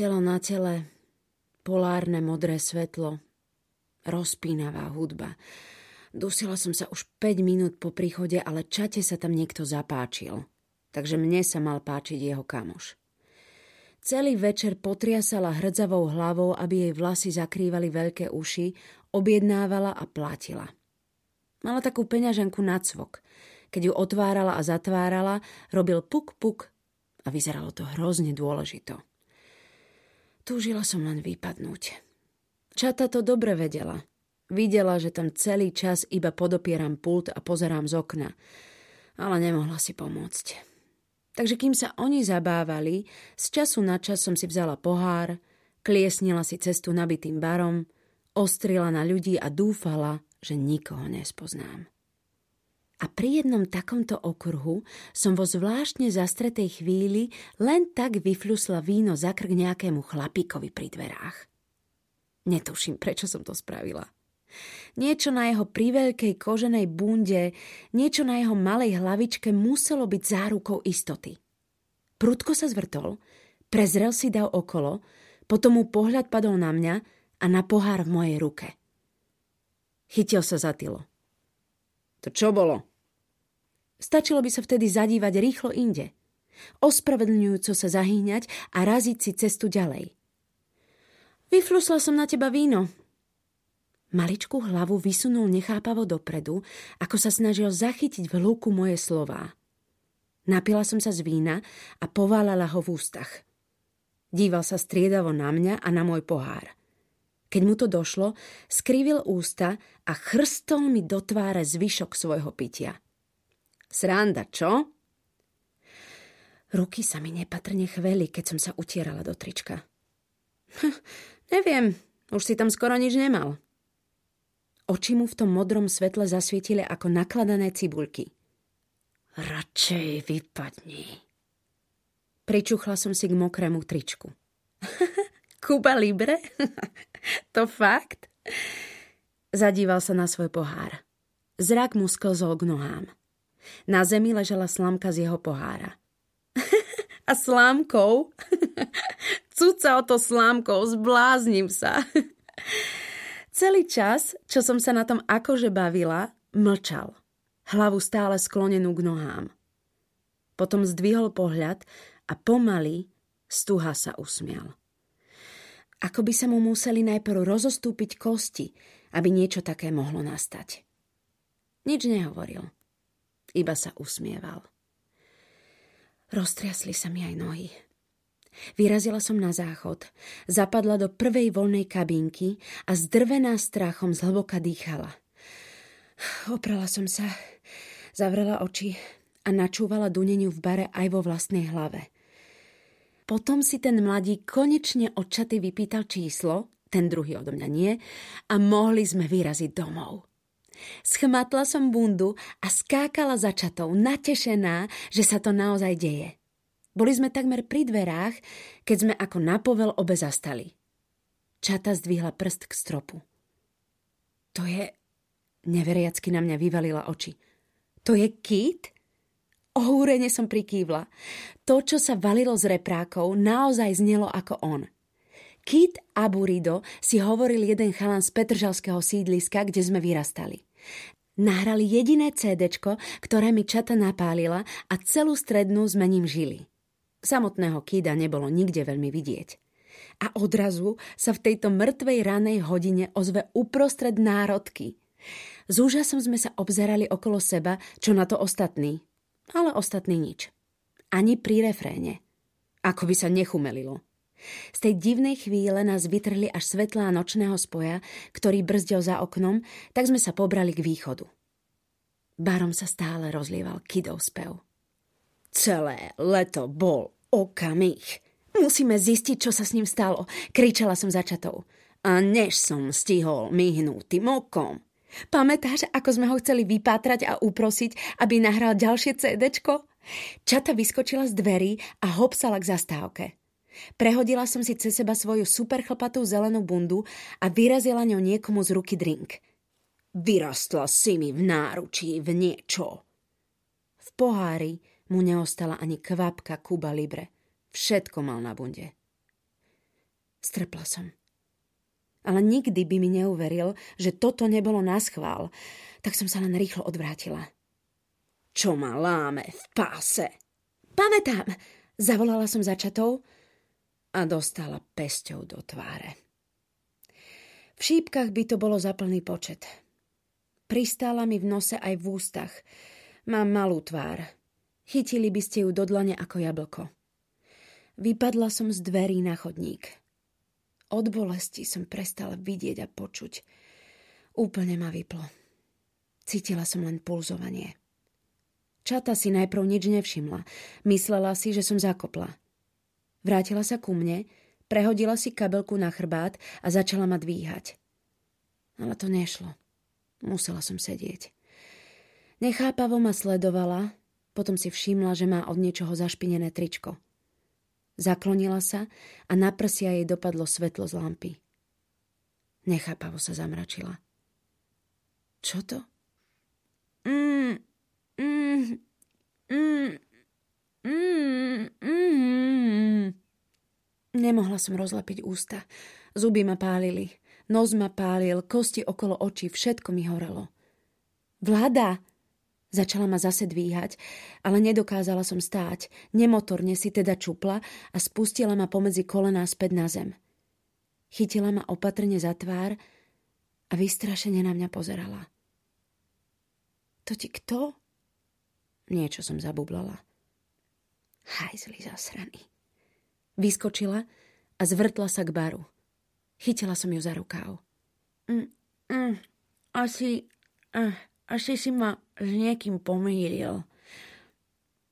Telo na tele, polárne modré svetlo, rozpínavá hudba. Dusila som sa už 5 minút po príchode, ale čate sa tam niekto zapáčil. Takže mne sa mal páčiť jeho kamoš. Celý večer potriasala hrdzavou hlavou, aby jej vlasy zakrývali veľké uši, objednávala a plátila. Mala takú peňaženku na cvok. Keď ju otvárala a zatvárala, robil puk puk a vyzeralo to hrozne dôležito. Túžila som len vypadnúť. Čata to dobre vedela. Videla, že tam celý čas iba podopieram pult a pozerám z okna. Ale nemohla si pomôcť. Takže kým sa oni zabávali, z času na čas som si vzala pohár, kliesnila si cestu nabitým barom, ostrila na ľudí a dúfala, že nikoho nespoznám. A pri jednom takomto okruhu som vo zvláštne zastretej chvíli len tak vyfľusla víno za krk nejakému chlapíkovi pri dverách. Netuším, prečo som to spravila. Niečo na jeho priveľkej koženej bunde, niečo na jeho malej hlavičke muselo byť zárukou istoty. Prudko sa zvrtol, prezrel si dal okolo, potom mu pohľad padol na mňa a na pohár v mojej ruke. Chytil sa za tylo. To čo bolo? Stačilo by sa vtedy zadívať rýchlo inde. Ospravedlňujúco sa zahýňať a raziť si cestu ďalej. Vyflusla som na teba víno. Maličkú hlavu vysunul nechápavo dopredu, ako sa snažil zachytiť v hľúku moje slová. Napila som sa z vína a poválala ho v ústach. Díval sa striedavo na mňa a na môj pohár. Keď mu to došlo, skrivil ústa a chrstol mi do tváre zvyšok svojho pitia. Sranda, čo? Ruky sa mi nepatrne chveli, keď som sa utierala do trička. Hm, neviem, už si tam skoro nič nemal. Oči mu v tom modrom svetle zasvietili ako nakladané cibulky. Radšej vypadni. Pričuchla som si k mokrému tričku. Kuba Libre? to fakt? Zadíval sa na svoj pohár. Zrak mu sklzol k nohám. Na zemi ležela slámka z jeho pohára. A slámkou? Cuca o to slámkou, zbláznim sa. Celý čas, čo som sa na tom akože bavila, mlčal. Hlavu stále sklonenú k nohám. Potom zdvihol pohľad a pomaly stuha sa usmial. Ako by sa mu museli najprv rozostúpiť kosti, aby niečo také mohlo nastať. Nič nehovoril. Iba sa usmieval. Roztriasli sa mi aj nohy. Vyrazila som na záchod, zapadla do prvej voľnej kabinky a zdrvená strachom zhlboka dýchala. Oprala som sa, zavrela oči a načúvala duneniu v bare aj vo vlastnej hlave. Potom si ten mladík konečne odčaty vypýtal číslo, ten druhý odo mňa nie, a mohli sme vyraziť domov. Schmatla som bundu a skákala za čatou, natešená, že sa to naozaj deje. Boli sme takmer pri dverách, keď sme ako na povel obe zastali. Čata zdvihla prst k stropu. To je... Neveriacky na mňa vyvalila oči. To je kýt? Ohúrene som prikývla. To, čo sa valilo z reprákov, naozaj znelo ako on. Kit Aburido si hovoril jeden chalan z Petržalského sídliska, kde sme vyrastali. Nahrali jediné CD, ktoré mi čata napálila a celú strednú sme ním žili. Samotného Kida nebolo nikde veľmi vidieť. A odrazu sa v tejto mŕtvej ranej hodine ozve uprostred národky. S úžasom sme sa obzerali okolo seba, čo na to ostatní. Ale ostatní nič. Ani pri refréne. Ako by sa nechumelilo. Z tej divnej chvíle nás vytrhli až svetlá nočného spoja, ktorý brzdil za oknom, tak sme sa pobrali k východu. Barom sa stále rozlieval kidov spev. Celé leto bol okamih. Musíme zistiť, čo sa s ním stalo, kričala som začatou. A než som stihol myhnútým okom. Pamätáš, ako sme ho chceli vypátrať a uprosiť, aby nahral ďalšie CDčko? Čata vyskočila z dverí a hopsala k zastávke. Prehodila som si cez seba svoju super zelenú bundu a vyrazila ňou niekomu z ruky drink. Vyrastla si mi v náručí v niečo. V pohári mu neostala ani kvapka Kuba Libre. Všetko mal na bunde. Strpla som. Ale nikdy by mi neuveril, že toto nebolo na schvál, tak som sa len rýchlo odvrátila. Čo ma láme v páse? Pamätám, zavolala som za čatou a dostala pesťou do tváre. V šípkach by to bolo za plný počet. Pristála mi v nose aj v ústach. Mám malú tvár. Chytili by ste ju do dlane ako jablko. Vypadla som z dverí na chodník. Od bolesti som prestala vidieť a počuť. Úplne ma vyplo. Cítila som len pulzovanie. Čata si najprv nič nevšimla. Myslela si, že som zakopla. Vrátila sa ku mne Prehodila si kabelku na chrbát a začala ma dvíhať. Ale to nešlo. Musela som sedieť. Nechápavo ma sledovala, potom si všimla, že má od niečoho zašpinené tričko. Zaklonila sa a na prsia jej dopadlo svetlo z lampy. Nechápavo sa zamračila. Čo to? Mm, mm, mm, mm, mm. Nemohla som rozlepiť ústa. Zuby ma pálili. Nos ma pálil, kosti okolo očí, všetko mi horelo. Vláda! Začala ma zase dvíhať, ale nedokázala som stáť. Nemotorne si teda čupla a spustila ma pomedzi kolená späť na zem. Chytila ma opatrne za tvár a vystrašene na mňa pozerala. To ti kto? Niečo som zabublala. Hajzli zasraný. Vyskočila a zvrtla sa k baru. Chytila som ju za rukáv. Mm, mm, asi, uh, asi si ma s niekým pomýlil.